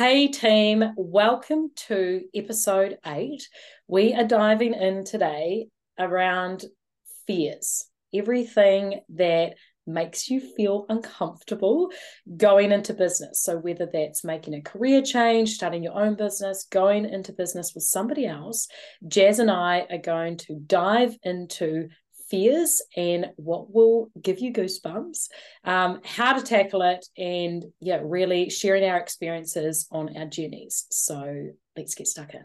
Hey, team, welcome to episode eight. We are diving in today around fears, everything that makes you feel uncomfortable going into business. So, whether that's making a career change, starting your own business, going into business with somebody else, Jazz and I are going to dive into fears and what will give you goosebumps, um, how to tackle it, and yeah, really sharing our experiences on our journeys. So let's get stuck in.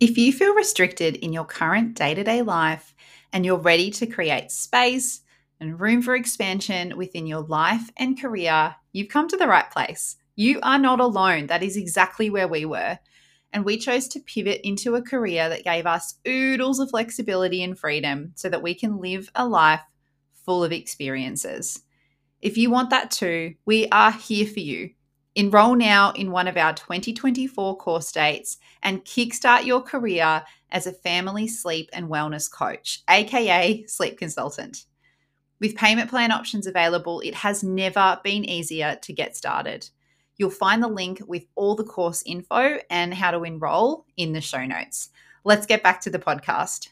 If you feel restricted in your current day to day life and you're ready to create space and room for expansion within your life and career, you've come to the right place. You are not alone. That is exactly where we were and we chose to pivot into a career that gave us oodles of flexibility and freedom so that we can live a life full of experiences. If you want that too, we are here for you. Enroll now in one of our 2024 course dates and kickstart your career as a family sleep and wellness coach, aka sleep consultant. With payment plan options available, it has never been easier to get started. You'll find the link with all the course info and how to enroll in the show notes. Let's get back to the podcast.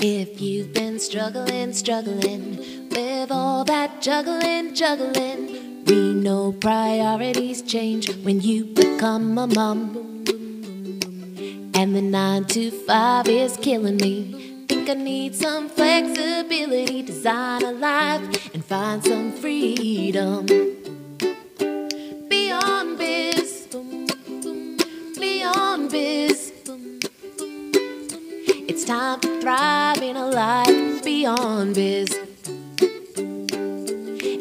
If you've been struggling, struggling with all that juggling, juggling, we know priorities change when you become a mom. And the nine to five is killing me. Think I need some flexibility, design a life, and find some freedom. Biz. It's time to thrive in a life beyond biz.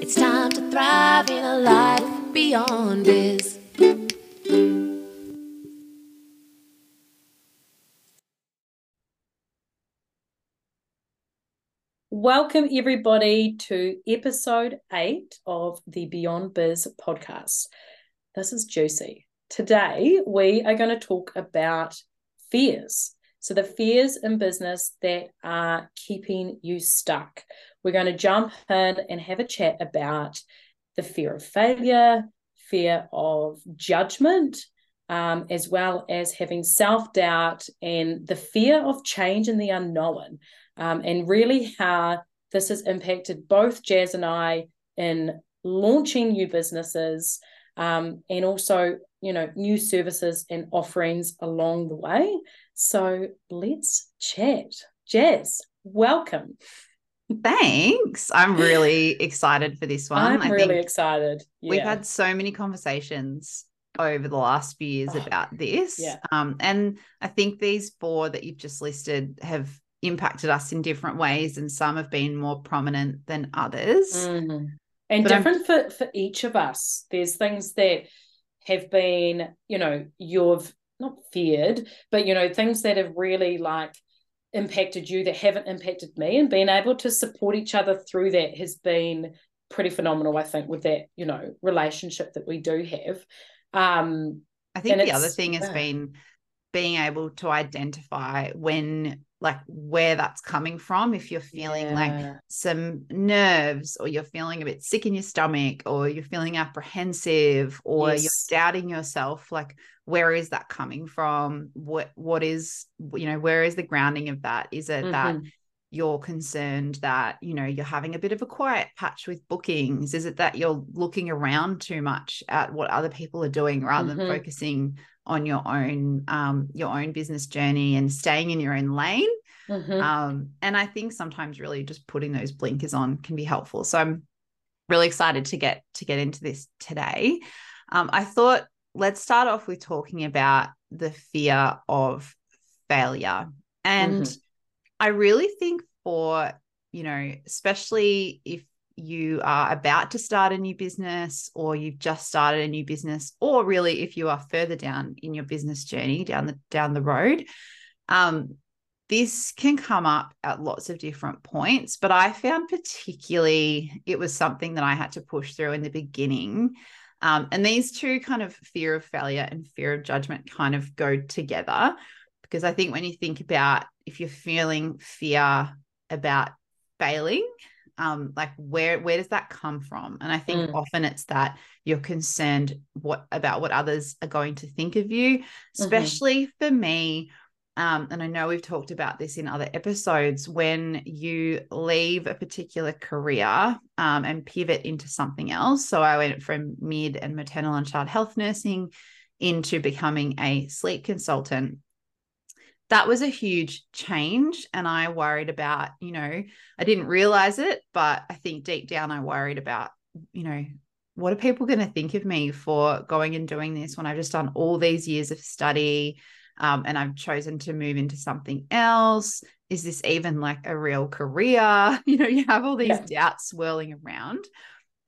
It's time to thrive in a life beyond biz. Welcome, everybody, to episode eight of the Beyond Biz podcast. This is juicy. Today, we are going to talk about fears. So, the fears in business that are keeping you stuck. We're going to jump in and have a chat about the fear of failure, fear of judgment, um, as well as having self doubt and the fear of change and the unknown, um, and really how this has impacted both Jazz and I in launching new businesses um, and also you know new services and offerings along the way. So let's chat. Jazz welcome. Thanks. I'm really excited for this one. I'm really excited. yeah. we've had so many conversations over the last few years oh, about this. yeah. um, and i think these four that you've just listed have impacted us in different ways and some have been more prominent than others. Mm. And but different for for each of us there's things that have been, you know, you've not feared, but you know, things that have really like impacted you that haven't impacted me and being able to support each other through that has been pretty phenomenal, I think, with that, you know, relationship that we do have. Um I think the other thing has yeah. been being able to identify when like where that's coming from if you're feeling yeah. like some nerves or you're feeling a bit sick in your stomach or you're feeling apprehensive or yes. you're doubting yourself like where is that coming from what what is you know where is the grounding of that is it mm-hmm. that you're concerned that you know you're having a bit of a quiet patch with bookings is it that you're looking around too much at what other people are doing rather mm-hmm. than focusing on your own um, your own business journey and staying in your own lane. Mm-hmm. Um, and I think sometimes really just putting those blinkers on can be helpful. So I'm really excited to get to get into this today. Um, I thought let's start off with talking about the fear of failure. And mm-hmm. I really think for, you know, especially if you are about to start a new business or you've just started a new business or really if you are further down in your business journey down the down the road um, this can come up at lots of different points but i found particularly it was something that i had to push through in the beginning um, and these two kind of fear of failure and fear of judgment kind of go together because i think when you think about if you're feeling fear about failing um like where where does that come from and i think mm. often it's that you're concerned what about what others are going to think of you mm-hmm. especially mm-hmm. for me um, and I know we've talked about this in other episodes, when you leave a particular career um, and pivot into something else. So I went from mid and maternal and child health nursing into becoming a sleep consultant. That was a huge change. And I worried about, you know, I didn't realize it, but I think deep down I worried about, you know, what are people going to think of me for going and doing this when I've just done all these years of study? um, and I've chosen to move into something else. Is this even like a real career? You know, you have all these yeah. doubts swirling around.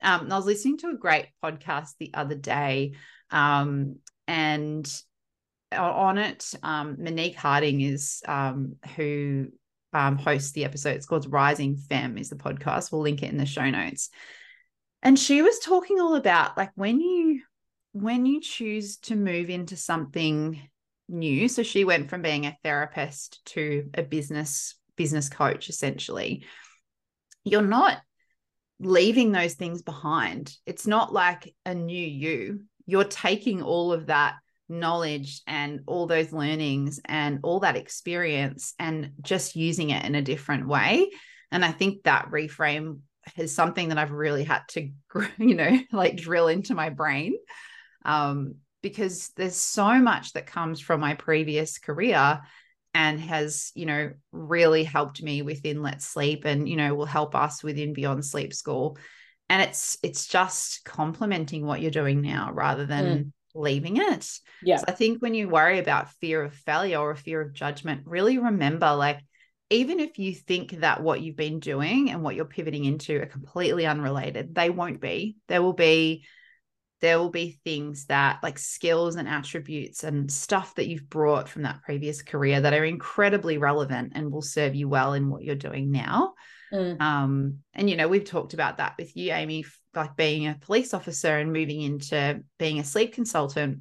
Um, I was listening to a great podcast the other day, um, and on it, um, Monique Harding is um, who um, hosts the episode. It's called Rising Femme, is the podcast. We'll link it in the show notes. And she was talking all about like when you when you choose to move into something new. So she went from being a therapist to a business business coach essentially. You're not leaving those things behind. It's not like a new you. You're taking all of that knowledge and all those learnings and all that experience and just using it in a different way. And I think that reframe is something that I've really had to, you know, like drill into my brain. Um, because there's so much that comes from my previous career and has you know really helped me within let's sleep and you know will help us within beyond sleep school and it's it's just complementing what you're doing now rather than mm. Leaving it. Yeah. So i think when you worry about fear of failure or fear of judgment really remember like even if you think that what you've been doing and what you're pivoting into are completely unrelated they won't be. There will be there will be things that like skills and attributes and stuff that you've brought from that previous career that are incredibly relevant and will serve you well in what you're doing now. Mm. um and you know we've talked about that with you amy like being a police officer and moving into being a sleep consultant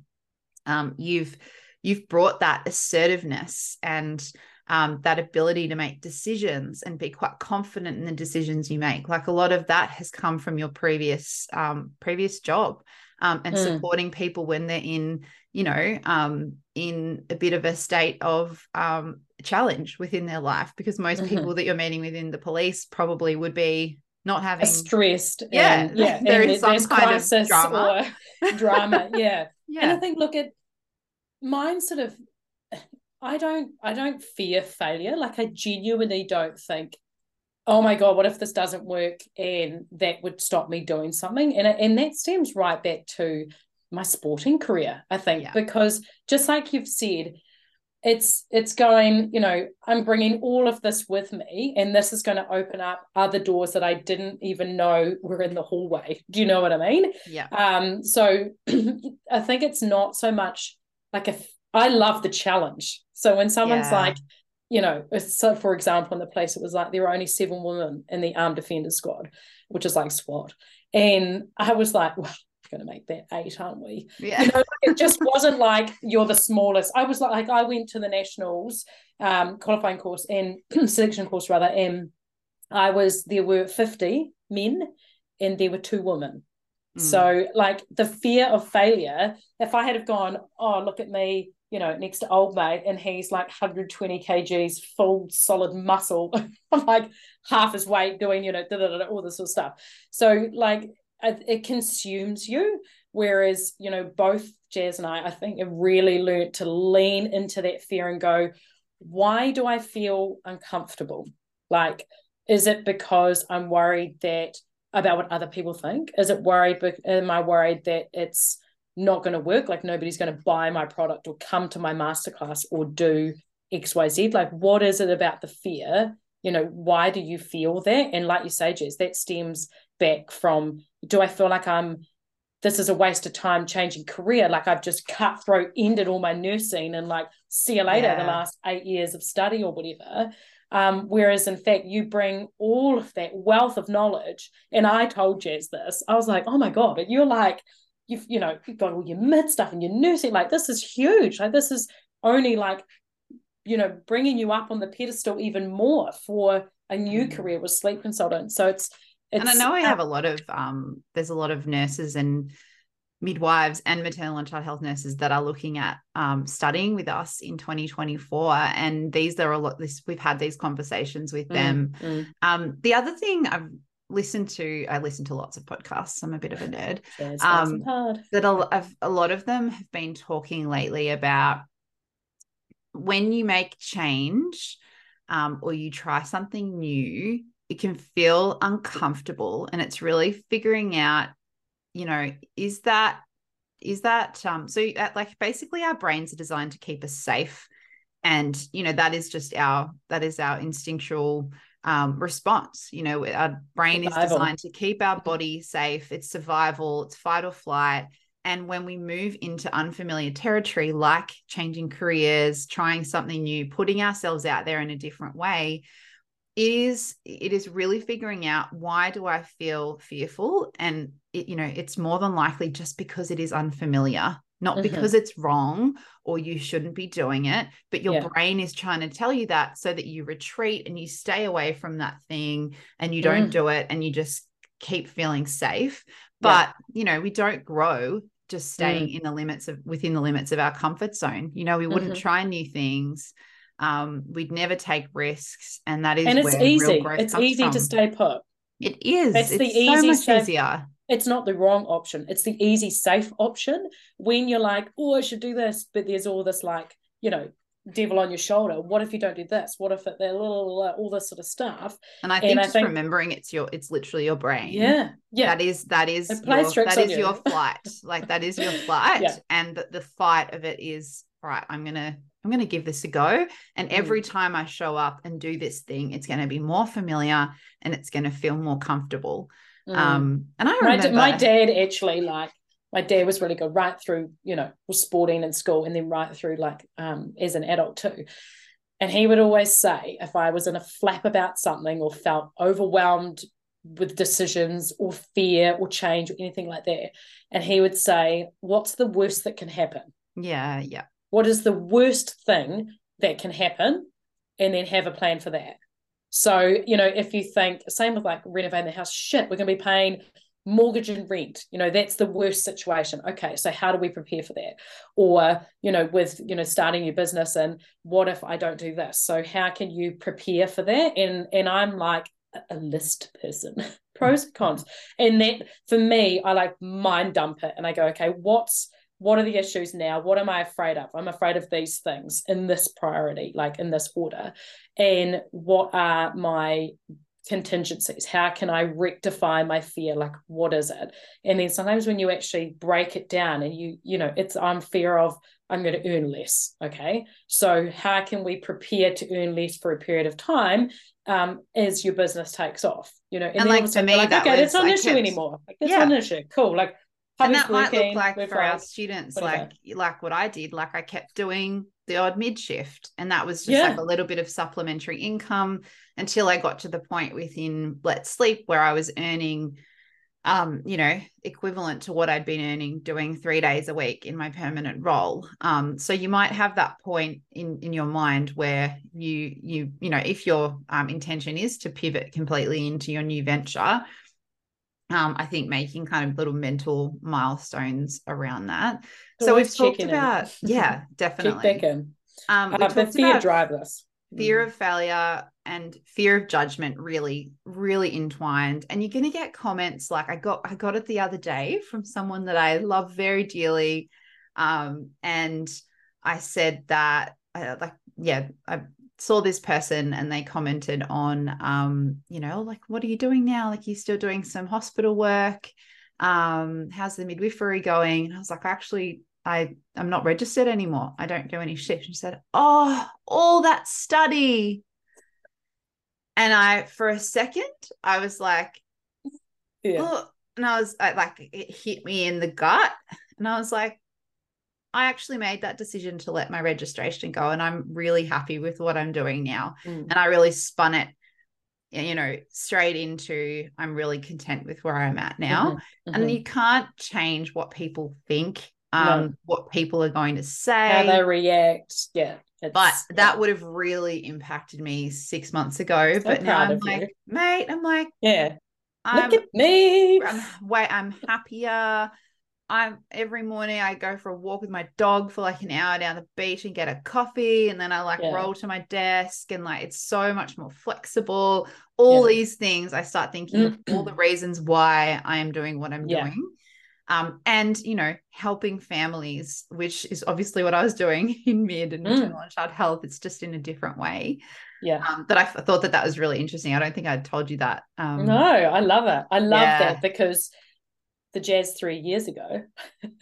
um you've you've brought that assertiveness and um, that ability to make decisions and be quite confident in the decisions you make. Like a lot of that has come from your previous um, previous job um, and mm. supporting people when they're in, you know, um, in a bit of a state of um, challenge within their life. Because most mm-hmm. people that you're meeting within the police probably would be not having stressed. Yeah, and, yeah. there and is some kind of drama. drama. Yeah. yeah. And I think, look at mine. Sort of, I don't. I don't fear failure. Like I genuinely don't think oh my god what if this doesn't work and that would stop me doing something and and that stems right back to my sporting career i think yeah. because just like you've said it's it's going you know i'm bringing all of this with me and this is going to open up other doors that i didn't even know were in the hallway do you know what i mean yeah um so i think it's not so much like if i love the challenge so when someone's yeah. like you know, so for example, in the place it was like there were only seven women in the armed defender squad, which is like SWAT. And I was like, going to make that eight, aren't we? Yeah. You know, it just wasn't like you're the smallest. I was like, I went to the nationals um, qualifying course and selection course rather, and I was there were 50 men and there were two women. Mm. So like the fear of failure, if I had have gone, oh, look at me, you know, next to old mate, and he's like 120 kgs, full solid muscle, like half his weight, doing, you know, all this sort of stuff. So, like, it, it, consumes you. Whereas, you know, both Jazz and I, I think, have really learned to lean into that fear and go, why do I feel uncomfortable? Like, is it because I'm worried that about what other people think? Is it worried? Am I worried that it's not going to work like nobody's going to buy my product or come to my masterclass or do xyz like what is it about the fear you know why do you feel that and like you say jess that stems back from do i feel like i'm this is a waste of time changing career like i've just cutthroat ended all my nursing and like see you later yeah. the last eight years of study or whatever um, whereas in fact you bring all of that wealth of knowledge and i told jess this i was like oh my god but you're like you've you know you've got all your mid stuff and your nursing like this is huge like this is only like you know bringing you up on the pedestal even more for a new mm. career with sleep consultant. So it's, it's and I know I have a lot of um there's a lot of nurses and midwives and maternal and child health nurses that are looking at um, studying with us in 2024 and these are a lot this we've had these conversations with mm, them mm. Um, the other thing i've listened to i listen to lots of podcasts i'm a bit of a nerd um, that a, a lot of them have been talking lately about when you make change um, or you try something new it can feel uncomfortable and it's really figuring out you know is that is that um so that, like basically our brains are designed to keep us safe and you know that is just our that is our instinctual um, response you know our brain survival. is designed to keep our body safe it's survival it's fight or flight and when we move into unfamiliar territory like changing careers trying something new putting ourselves out there in a different way is it is really figuring out why do i feel fearful and it, you know it's more than likely just because it is unfamiliar not mm-hmm. because it's wrong or you shouldn't be doing it but your yeah. brain is trying to tell you that so that you retreat and you stay away from that thing and you don't mm. do it and you just keep feeling safe but yeah. you know we don't grow just staying mm. in the limits of within the limits of our comfort zone you know we wouldn't mm-hmm. try new things um, we'd never take risks, and that is and it's easy. It's easy from. to stay put. It is. It's, it's the easy, so much safe, easier. It's not the wrong option. It's the easy, safe option. When you're like, oh, I should do this, but there's all this like, you know, devil on your shoulder. What if you don't do this? What if it, they're little, all this sort of stuff? And I think and just I think, remembering it's your, it's literally your brain. Yeah, yeah. That is that is your, that is you. your flight. like that is your flight, yeah. and the, the fight of it is right. I'm gonna I'm going to give this a go. And every mm. time I show up and do this thing, it's going to be more familiar and it's going to feel more comfortable. Mm. Um, and I remember my, my dad actually like my dad was really good right through, you know, was sporting in school and then right through like um, as an adult too. And he would always say if I was in a flap about something or felt overwhelmed with decisions or fear or change or anything like that, and he would say, What's the worst that can happen? Yeah, yeah what is the worst thing that can happen and then have a plan for that. So you know if you think same with like renovating the house shit we're going to be paying mortgage and rent you know that's the worst situation. Okay so how do we prepare for that? Or you know with you know starting your business and what if i don't do this? So how can you prepare for that? And and i'm like a list person pros cons. And that for me i like mind dump it and i go okay what's what are the issues now? What am i afraid of? I'm afraid of these things in this priority like in this order. And what are my contingencies? How can i rectify my fear? Like what is it? And then sometimes when you actually break it down and you you know it's i'm fear of i'm going to earn less okay? So how can we prepare to earn less for a period of time um, as your business takes off you know? And, and like for me like, that okay it's not an issue kept, anymore. Like it's yeah. not an issue. Cool. Like and that might look like for our students like like what i did like i kept doing the odd mid shift and that was just yeah. like a little bit of supplementary income until i got to the point within let's sleep where i was earning um you know equivalent to what i'd been earning doing three days a week in my permanent role. Um so you might have that point in in your mind where you you you know if your um, intention is to pivot completely into your new venture um, I think making kind of little mental milestones around that. So we've talked about, yeah, definitely. Um, we uh, talked fear about drive us. Fear mm. of failure and fear of judgment really, really entwined. And you're going to get comments like I got, I got it the other day from someone that I love very dearly, um, and I said that, uh, like, yeah, I saw this person and they commented on um you know like what are you doing now? Like you're still doing some hospital work? Um how's the midwifery going? And i was like actually i i'm not registered anymore. I don't do any shifts. She said oh all that study. And i for a second i was like yeah. oh and i was I, like it hit me in the gut. And i was like I actually made that decision to let my registration go, and I'm really happy with what I'm doing now. Mm. And I really spun it, you know, straight into I'm really content with where I'm at now. Mm-hmm. Mm-hmm. And you can't change what people think, um, no. what people are going to say, how they react. Yeah. It's, but that would have really impacted me six months ago. So but now I'm like, you. mate, I'm like, yeah, I'm, look at me. I'm, wait, I'm happier. I'm every morning I go for a walk with my dog for like an hour down the beach and get a coffee and then I like yeah. roll to my desk and like it's so much more flexible. All yeah. these things I start thinking of all the reasons why I am doing what I'm yeah. doing. Um, and you know, helping families, which is obviously what I was doing in mid and maternal mm. and child health. It's just in a different way. Yeah. Um, but I thought that that was really interesting. I don't think I told you that. Um, no, I love it. I love that because the jazz three years ago,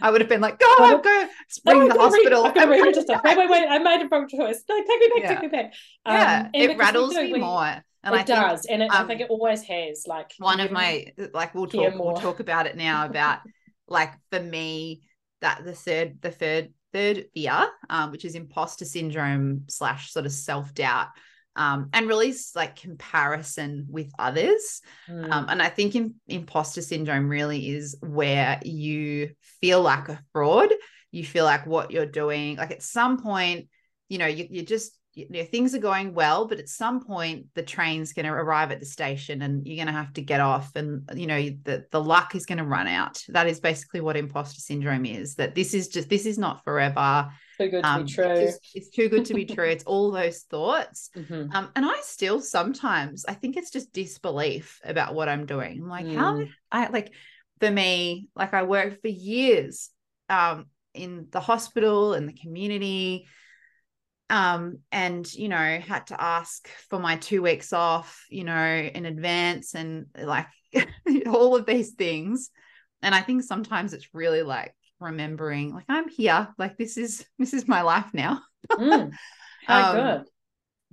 I would have been like, go, go, spring oh, the hospital. Read, I'm just wait, wait, wait. I made a wrong choice. No, take me back, yeah. take me back. Um, yeah, it rattles me we, more. And it I does, think, and it, um, I think it always has. Like one of my, like we'll talk, more. we'll talk about it now about like for me that the third, the third, third fear, um, which is imposter syndrome slash sort of self doubt um, and really like comparison with others. Mm. Um, and I think in, imposter syndrome really is where you feel like a fraud. You feel like what you're doing, like at some point, you know, you, you just you know things are going well but at some point the train's going to arrive at the station and you're going to have to get off and you know the, the luck is going to run out that is basically what imposter syndrome is that this is just this is not forever too good to um, be true. it's, it's, too good to be true. It's all those thoughts. Mm-hmm. um, and i still sometimes i think it's just disbelief about what i'm doing. I'm like mm. how i like for me like i worked for years um, in the hospital and the community um and you know had to ask for my two weeks off you know in advance and like all of these things. And i think sometimes it's really like remembering like i'm here. Like this is this is my life now. Mm, how um, good.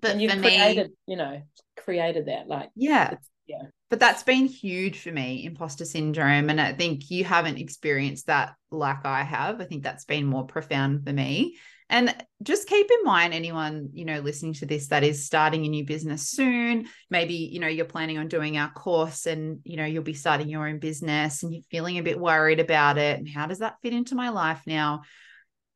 but and you created me, you know created that like yeah. yeah. But that's been huge for me imposter syndrome and i think you haven't experienced that like i have. I think that's been more profound for me and just keep in mind anyone, you know, listening to this that is starting a new business soon, maybe, you know, you're planning on doing our course and, you know, you'll be starting your own business and you're feeling a bit worried about it. And how does that fit into my life now?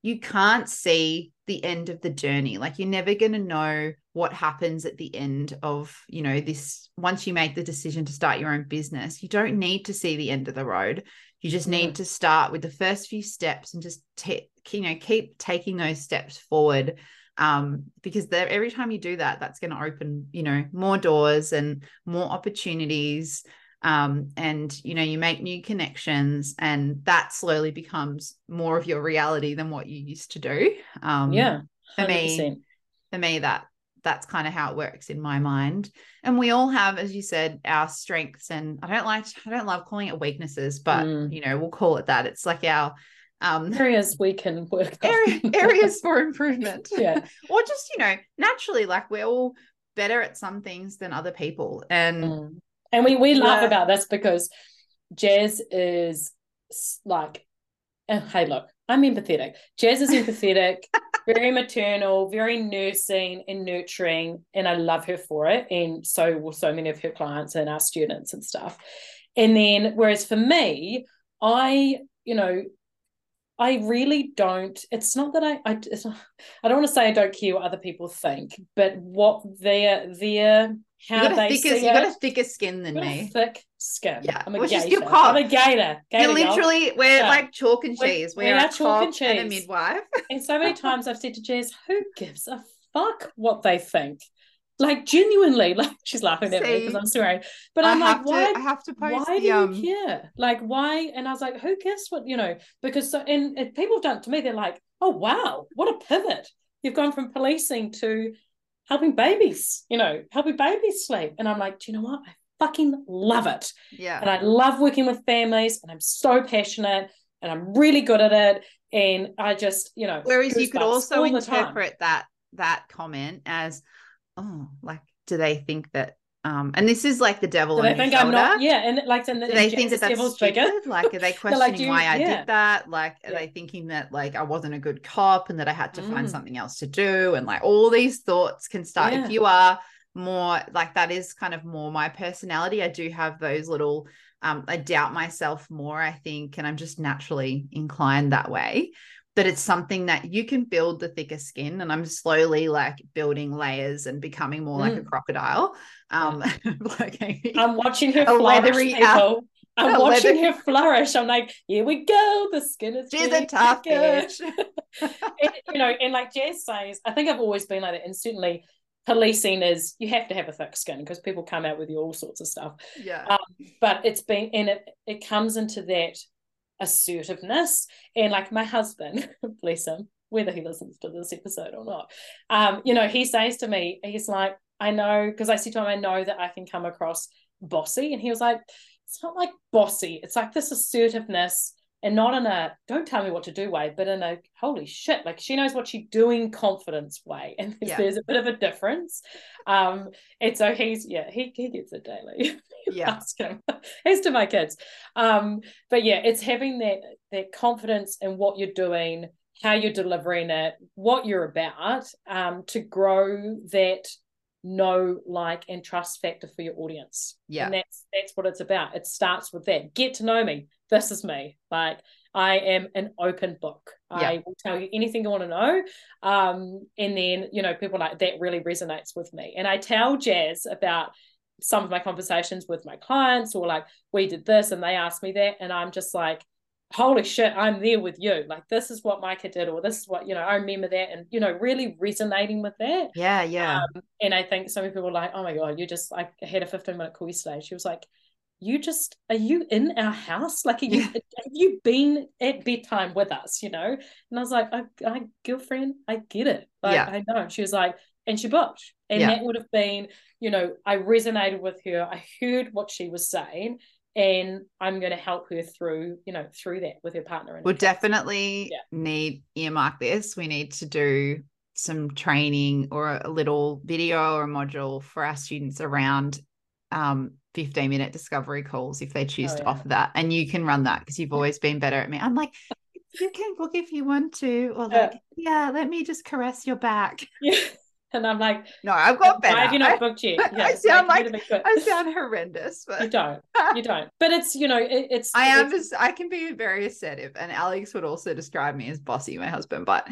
You can't see the end of the journey. Like you're never going to know what happens at the end of, you know, this once you make the decision to start your own business. You don't need to see the end of the road. You just need mm. to start with the first few steps and just take, you know, keep taking those steps forward. Um, because every time you do that, that's going to open, you know, more doors and more opportunities. Um, and you know, you make new connections, and that slowly becomes more of your reality than what you used to do. Um, yeah, 100%. for me, for me, that that's kind of how it works in my mind and we all have as you said our strengths and i don't like i don't love calling it weaknesses but mm. you know we'll call it that it's like our um areas we can work area, areas for improvement yeah or just you know naturally like we're all better at some things than other people and mm. and we we laugh about this because jazz is like hey look i'm empathetic jazz is empathetic very maternal, very nursing and nurturing, and I love her for it. And so will so many of her clients and our students and stuff. And then, whereas for me, I, you know, I really don't. It's not that I, I, I don't want to say I don't care what other people think, but what their their how they thicker, see you got a thicker skin than me. thick skin. Yeah, I'm a Which gator. I'm a gator. gator You're literally girl. we're yeah. like chalk and cheese. We're, we're a chalk and, cheese. and a midwife. and so many times I've said to Jess, "Who gives a fuck what they think?" Like genuinely, like she's laughing at me because I'm sorry, but I'm like, why? I have to post why the, do you um... care? Like, why? And I was like, who cares what you know? Because so, and, and people have done to me. They're like, oh wow, what a pivot! You've gone from policing to helping babies, you know, helping babies sleep. And I'm like, do you know what? I fucking love it. Yeah. And I love working with families and I'm so passionate and I'm really good at it. And I just, you know, whereas you could also interpret that that comment as, oh, like, do they think that um, and this is like the devil. Do they think I'm not? Yeah, and like, and the, they think that that's stupid? Like, are they questioning like, you, why I yeah. did that? Like, are yeah. they thinking that like I wasn't a good cop and that I had to mm. find something else to do? And like all these thoughts can start. Yeah. If you are more like that, is kind of more my personality. I do have those little. Um, I doubt myself more. I think, and I'm just naturally inclined that way. But it's something that you can build the thicker skin and i'm slowly like building layers and becoming more mm. like a mm. crocodile um like i'm watching her a leathery people. I'm watching leather- her flourish. I'm like, here we go. The skin is. She's a tough bitch. and, you know, and like Jazz says, I think I've always been like that, and certainly policing is you have to have a thick skin because people come out with you all sorts of stuff. Yeah. Um, but it's been and it it comes into that assertiveness. And like my husband, bless him, whether he listens to this episode or not, um, you know, he says to me, he's like, I know, because I said to him, I know that I can come across bossy. And he was like, it's not like bossy, it's like this assertiveness and not in a don't tell me what to do way, but in a holy shit, like she knows what she's doing confidence way. And there's, yeah. there's a bit of a difference. Um, and so he's yeah, he he gets it daily. yeah. Ask him. As to my kids. Um, but yeah, it's having that that confidence in what you're doing, how you're delivering it, what you're about, um, to grow that know, like, and trust factor for your audience. Yeah. And that's that's what it's about. It starts with that. Get to know me. This is me. Like I am an open book. Yeah. I will tell you anything you want to know. Um, and then, you know, people like that really resonates with me. And I tell Jazz about some of my conversations with my clients or like we did this and they asked me that. And I'm just like, holy shit, I'm there with you. Like this is what Micah did, or this is what, you know, I remember that and you know, really resonating with that. Yeah, yeah. Um, and I think some people were like, oh my God, you just like had a 15 minute call yesterday. She was like, you just are you in our house? Like you yeah. have you been at bedtime with us, you know? And I was like, I, I girlfriend, I get it. Like, yeah. I know. She was like, and she booked. And yeah. that would have been, you know, I resonated with her. I heard what she was saying and I'm going to help her through, you know, through that with her partner. We'll definitely yeah. need earmark this. We need to do some training or a little video or a module for our students around um 15 minute discovery calls if they choose oh, to yeah. offer that. And you can run that because you've always been better at me. I'm like, you can book if you want to, or like, yeah, let me just caress your back. Yeah. And I'm like, no, I've got better. Why have you not booked yet? Yeah, I sound like, I sound horrendous, but you don't. You don't. But it's you know, it, it's. I am just. I can be very assertive, and Alex would also describe me as bossy, my husband. But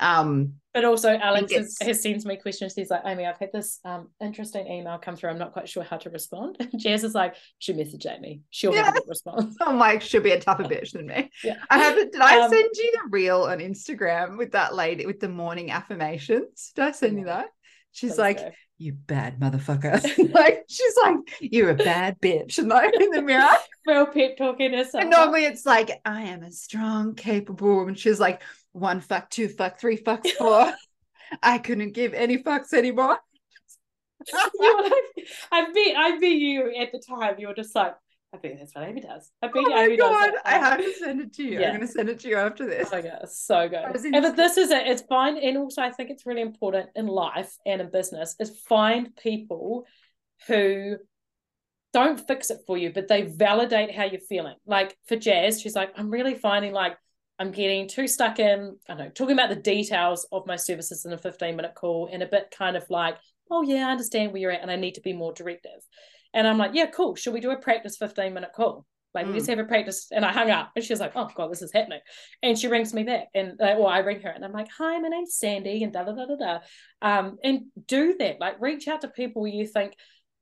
um but also alex has, has sent me questions. He's like amy i've had this um interesting email come through. I'm not quite sure how to respond. And jazz is like she message amy. She'll yeah. have a response. I'm like she'll be a tougher bitch than me. Yeah. I haven't did i um, send you the reel on instagram with that lady with the morning affirmations? Did i send you that? She's like so. you bad motherfucker. Like she's like you're a bad bitch. And like in the mirror. Real pep talking herself and normally it's like i am a strong capable woman. She's like one fuck, two fuck, three fucks, four. I couldn't give any fucks anymore. like, I bet I bet you at the time you were just like, I bet that's what Amy does. I bet oh Amy God, does. I oh. have to send it to you. Yeah. I'm gonna send it to you after this. Oh yeah, so good. And but this is it. It's fine, and also I think it's really important in life and in business is find people who don't fix it for you, but they validate how you're feeling. Like for Jazz, she's like, I'm really finding like I'm getting too stuck in, I don't know, talking about the details of my services in a 15 minute call and a bit kind of like, oh, yeah, I understand where you're at and I need to be more directive. And I'm like, yeah, cool. Should we do a practice 15 minute call? Like, mm. let's have a practice. And I hung up and she was like, oh, God, this is happening. And she rings me back and, uh, or I ring her and I'm like, hi, my name's Sandy and da da da da da. Um, and do that. Like, reach out to people where you think,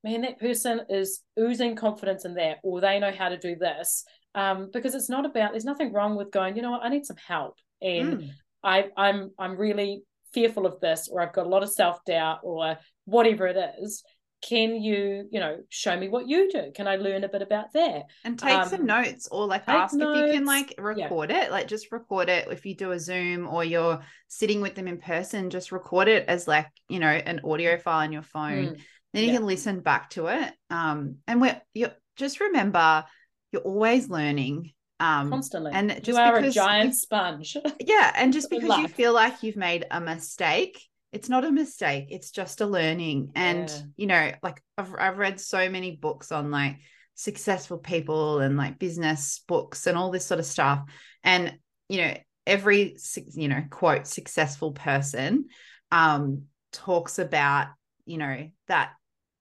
man, that person is oozing confidence in that, or they know how to do this um, because it's not about there's nothing wrong with going you know what i need some help and mm. i i'm i'm really fearful of this or i've got a lot of self-doubt or whatever it is can you you know show me what you do can i learn a bit about that and take um, some notes or like ask notes. if you can like record yeah. it like just record it if you do a zoom or you're sitting with them in person just record it as like you know an audio file on your phone mm. then you yeah. can listen back to it um and we're you just remember you're always learning um constantly. and just you are a giant sponge. Yeah and just because you feel like you've made a mistake it's not a mistake it's just a learning. And yeah. you know like I've, I've read so many books on like successful people and like business books and all this sort of stuff. And you know every you know quote successful person um talks about you know that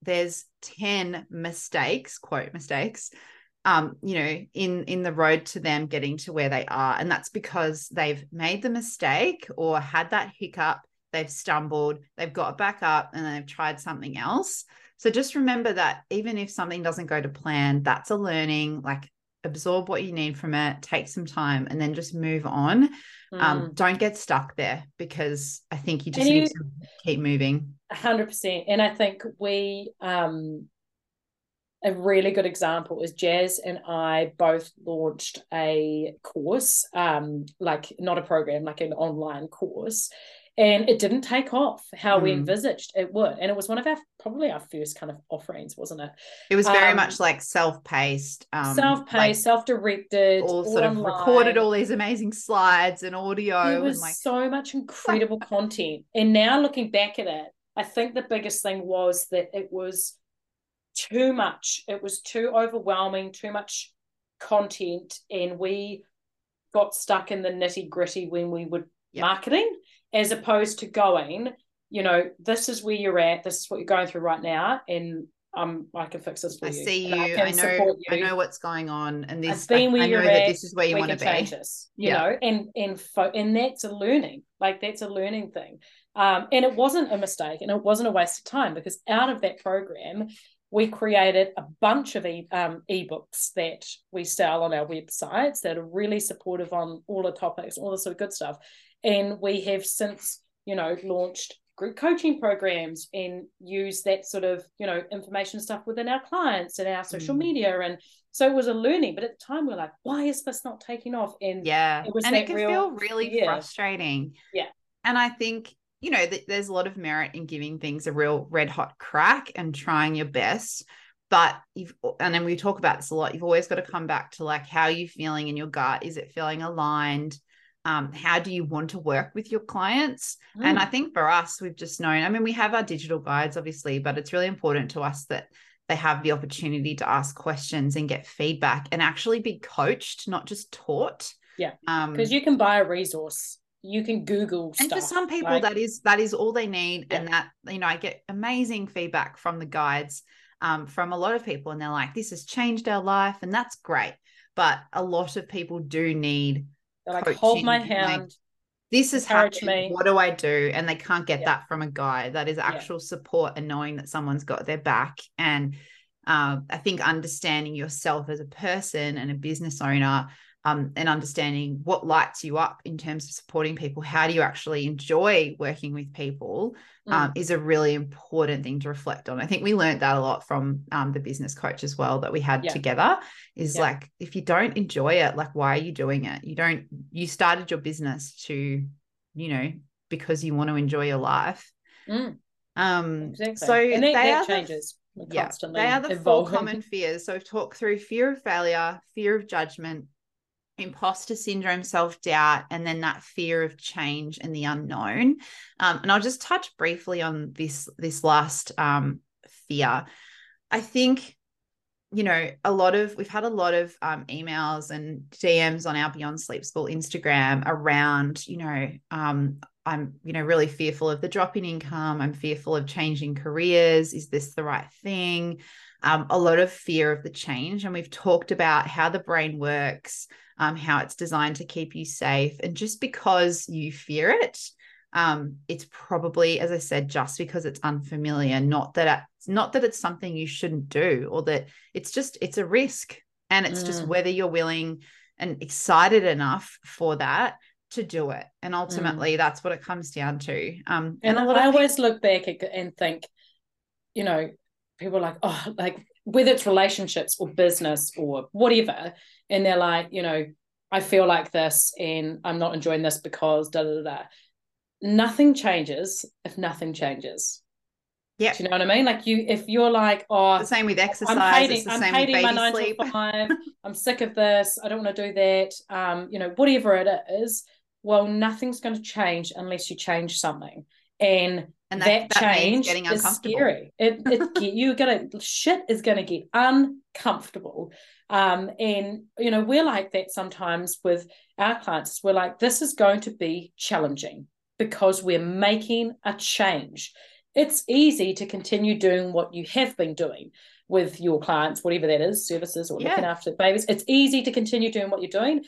there's 10 mistakes quote mistakes um, you know, in in the road to them getting to where they are. And that's because they've made the mistake or had that hiccup, they've stumbled, they've got back up and they've tried something else. So just remember that even if something doesn't go to plan, that's a learning, like absorb what you need from it, take some time, and then just move on. Um, mm. Um, don't get stuck there because I think you just and need to keep moving. hundred percent. And I think we um a really good example is Jazz and I both launched a course, um, like not a program, like an online course. And it didn't take off how mm. we envisaged it would. And it was one of our probably our first kind of offerings, wasn't it? It was very um, much like self-paced, um, self-paced, like self-directed, all, all sort of recorded all these amazing slides and audio. There was like... so much incredible content. And now looking back at it, I think the biggest thing was that it was too much. It was too overwhelming, too much content, and we got stuck in the nitty gritty when we were yep. marketing, as opposed to going, you know, this is where you're at, this is what you're going through right now, and um, I can fix this for you. I you. See you. I, I know. You. I know what's going on, and this. Where I, you're at, this is where you want to be. This, you yeah. know, and and fo- and that's a learning. Like that's a learning thing. Um, and it wasn't a mistake, and it wasn't a waste of time because out of that program, we created a bunch of e- um, ebooks that we sell on our websites that are really supportive on all the topics, all the sort of good stuff. And we have since, you know, launched group coaching programs and use that sort of, you know, information stuff within our clients and our social mm. media. And so it was a learning, but at the time we are like, why is this not taking off? And yeah, it was and it can real, feel really yeah. frustrating. Yeah. And I think you know, th- there's a lot of merit in giving things a real red hot crack and trying your best. But you've, and then we talk about this a lot, you've always got to come back to like, how are you feeling in your gut? Is it feeling aligned? Um, how do you want to work with your clients? Mm. And I think for us, we've just known, I mean, we have our digital guides, obviously, but it's really important to us that they have the opportunity to ask questions and get feedback and actually be coached, not just taught. Yeah. Because um, you can buy a resource you can google and stuff, for some people that is that is all they need yeah. and that you know i get amazing feedback from the guides um, from a lot of people and they're like this has changed our life and that's great but a lot of people do need like hold my hand like, this is happening. Me. What do I do? And they can't get yeah. that from a guide. That is actual yeah. support and knowing that someone's got their back. And uh, I think understanding yourself as a person and a business owner um, and understanding what lights you up in terms of supporting people. How do you actually enjoy working with people mm. um, is a really important thing to reflect on. I think we learned that a lot from um, the business coach as well that we had yeah. together. Is yeah. like if you don't enjoy it, like why are you doing it? You don't. You started your business to, you know, because you want to enjoy your life. Mm. Um, exactly. So and they that changes. The, yeah, they are the evolving. four common fears. So we've talked through fear of failure, fear of judgment, imposter syndrome, self doubt, and then that fear of change and the unknown. Um, and I'll just touch briefly on this this last um, fear. I think you know a lot of we've had a lot of um, emails and DMs on our Beyond Sleep School Instagram around you know um, I'm you know really fearful of the drop in income. I'm fearful of changing careers. Is this the right thing? Um, a lot of fear of the change, and we've talked about how the brain works um, how it's designed to keep you safe. And just because you fear it, um, it's probably, as I said, just because it's unfamiliar, not that it's not that it's something you shouldn't do, or that it's just it's a risk, and it's mm. just whether you're willing and excited enough for that to do it. And ultimately, mm. that's what it comes down to. Um, and, and I always look back and think, you know, people are like, oh, like whether it's relationships or business or whatever, and they're like, you know, I feel like this and I'm not enjoying this because da da da. Nothing changes if nothing changes. Yeah. Do you know what I mean? Like you, if you're like, oh, the same with exercise. I'm hating, I'm hating my nine sleep. to five. I'm sick of this. I don't want to do that. Um, you know, whatever it is. Well, nothing's going to change unless you change something. And and that, that, that change getting is scary. It, it you're gonna shit is gonna get uncomfortable. Um, and you know we're like that sometimes with our clients. We're like, this is going to be challenging because we're making a change. It's easy to continue doing what you have been doing. with your clients, whatever that is, services or Yeah. looking after babies. It's easy to continue doing what you're doing,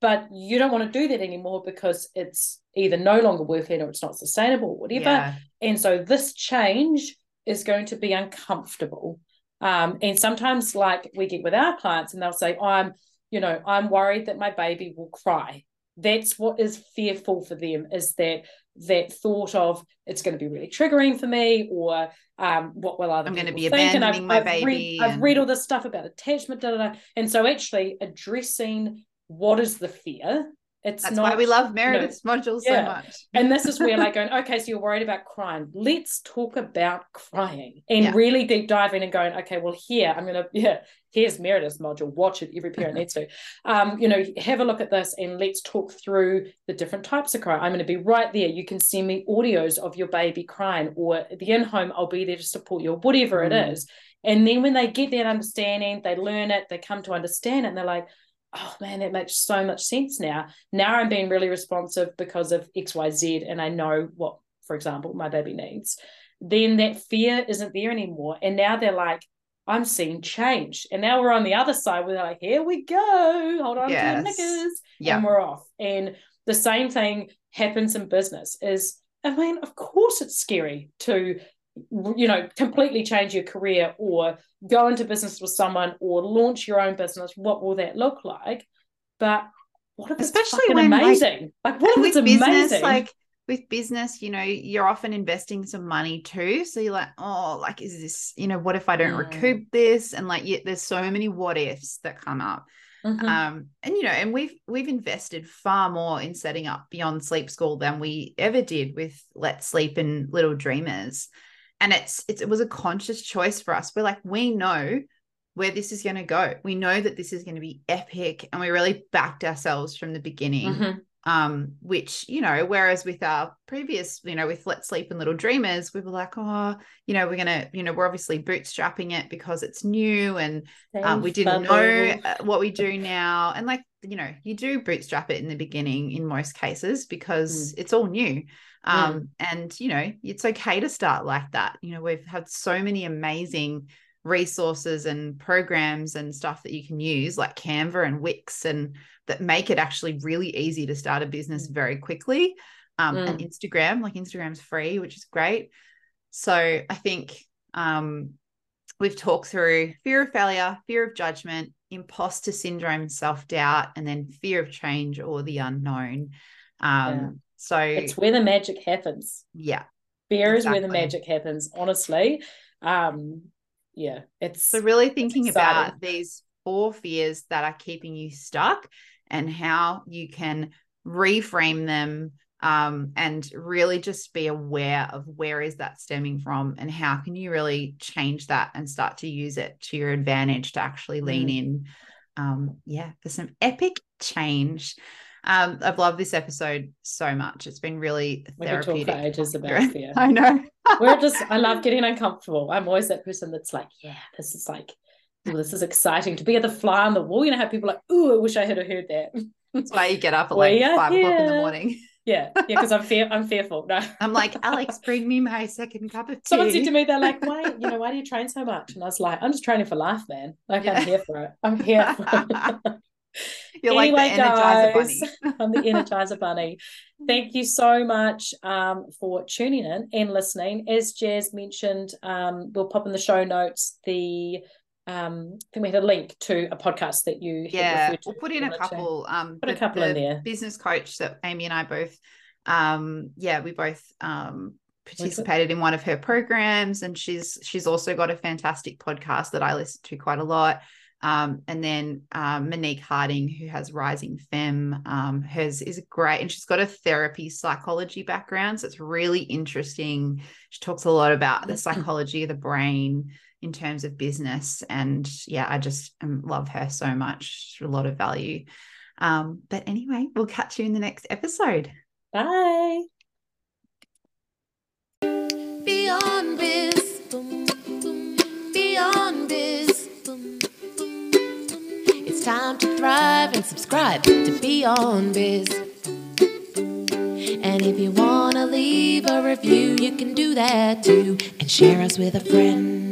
but you don't want to do that anymore because it's either no longer working or it's not sustainable, or whatever. Yeah. And so this change is going to be uncomfortable. Um, and sometimes, like we get with our clients, and they'll say, I'm, you know, I'm worried that my baby will cry. That's what is fearful for them is that that thought of it's going to be really triggering for me, or um, what will other I'm gonna be think? And abandoning my I've baby Read, I've read all this stuff about attachment, da, da, da. and so actually addressing what is the fear. It's That's not, why we love you know, Meredith's module so much. and this is where like going, okay, so you're worried about crying. Let's talk about crying and Yeah. really deep diving and going, okay, well, here I'm gonna yeah, here's Meredith's module. Watch it, every parent needs to. Um, you know, have a look at this and let's talk through the different types of cry. I'm gonna be right there. You can send me audios of your baby crying, or the in-home, I'll be there to support you, or whatever it Mm. is. And then when they get that understanding, they learn it, they come to understand it, and they're like, oh man, that makes so much sense now. Now I'm being really responsive because of XYZ and I know what, for example, my baby needs. Then that fear isn't there anymore. And now they're like, I'm seeing change. And now we're on the other side where they're like, here we go. Hold on to your Yes. knickers. Yeah. And we're off. And the same thing happens in business is, I mean, of course it's scary to you know completely change your career or go into business with someone or launch your own business what will that look like but what if Especially it's when, like- amazing like, what if it's business, amazing like with business, you know, you're often investing some money too. So you're like, oh, like, is this, you know, what if I don't Mm. recoup this? And like, you, there's so many what ifs that come up. Mhm. Um, and you know, and we've we've invested far more in setting up Beyond Sleep School than we ever did with Let's Sleep and Little Dreamers. And it's, it's it was a conscious choice for us. We're like, we know where this is going to go. We know that this is going to be epic, and we really backed ourselves from the beginning Mhm. um which you know whereas with our previous you know with let's sleep and little dreamers we were like oh you know we're gonna you know we're obviously bootstrapping it because it's new and um, we didn't know bubble. uh, what we do now and like you know you do bootstrap it in the beginning in most cases because it's all new. Um and you know it's okay to start like that. You know we've had so many amazing resources and programs and stuff that you can use like canva and wix and that make it actually really easy to start a business very quickly. Um and instagram like instagram's free which is great. So i think um we've talked through fear of failure fear of judgment imposter syndrome self-doubt and then fear of change or the unknown. Um Yeah. so it's where the magic happens. Yeah fear is where the magic happens honestly. Um yeah it's So really thinking about these four fears that are keeping you stuck and how you can reframe them um, and really just be aware of where is that stemming from and how can you really change that and start to use it to your advantage to actually lean Mm. in um, yeah for some epic change. Um, i've loved this episode so much. It's been really we could talk for therapeutic. ages about fear i know. We're just i love getting uncomfortable. I'm always that person that's like yeah this is like ooh, this is exciting to be at the fly on the wall. You know how people are like ooh i wish i had heard that. That's why you get up at like five o'clock in the morning yeah yeah because i'm fear i'm fearful no I'm like, Alex, bring me my second cup of tea. someone said to me they're like why you know why do you train so much and i was like i'm just training for life man like Yeah. i'm here for it i'm here for it You're anyway, like the Energizer guys, Bunny. I'm the Energizer Bunny. Thank you so much um, for tuning in and listening. As Jazz mentioned, um, we'll pop in the show notes the um, I think we had a link to a podcast that you Yeah, we'll put in a to. couple. Um, Put a the- couple in there. Business coach that Amy and I both, um, yeah, we both um participated in one of her programs, and she's she's also got a fantastic podcast that I listen to quite a lot. Um, and then um, Monique Harding, who has Rising Femme, um, hers is great, and she's got a therapy psychology background, so it's really interesting. She talks a lot about the psychology of the brain in terms of business, and yeah, I just um, love her so much. A lot of value. Um, but anyway, we'll catch you in the next episode. Bye. Beyond Biz. Boom, boom. Beyond Biz. Boom, boom. It's time to thrive and subscribe to Beyond Biz. And if you want to leave a review, you can do that too. And share us with a friend.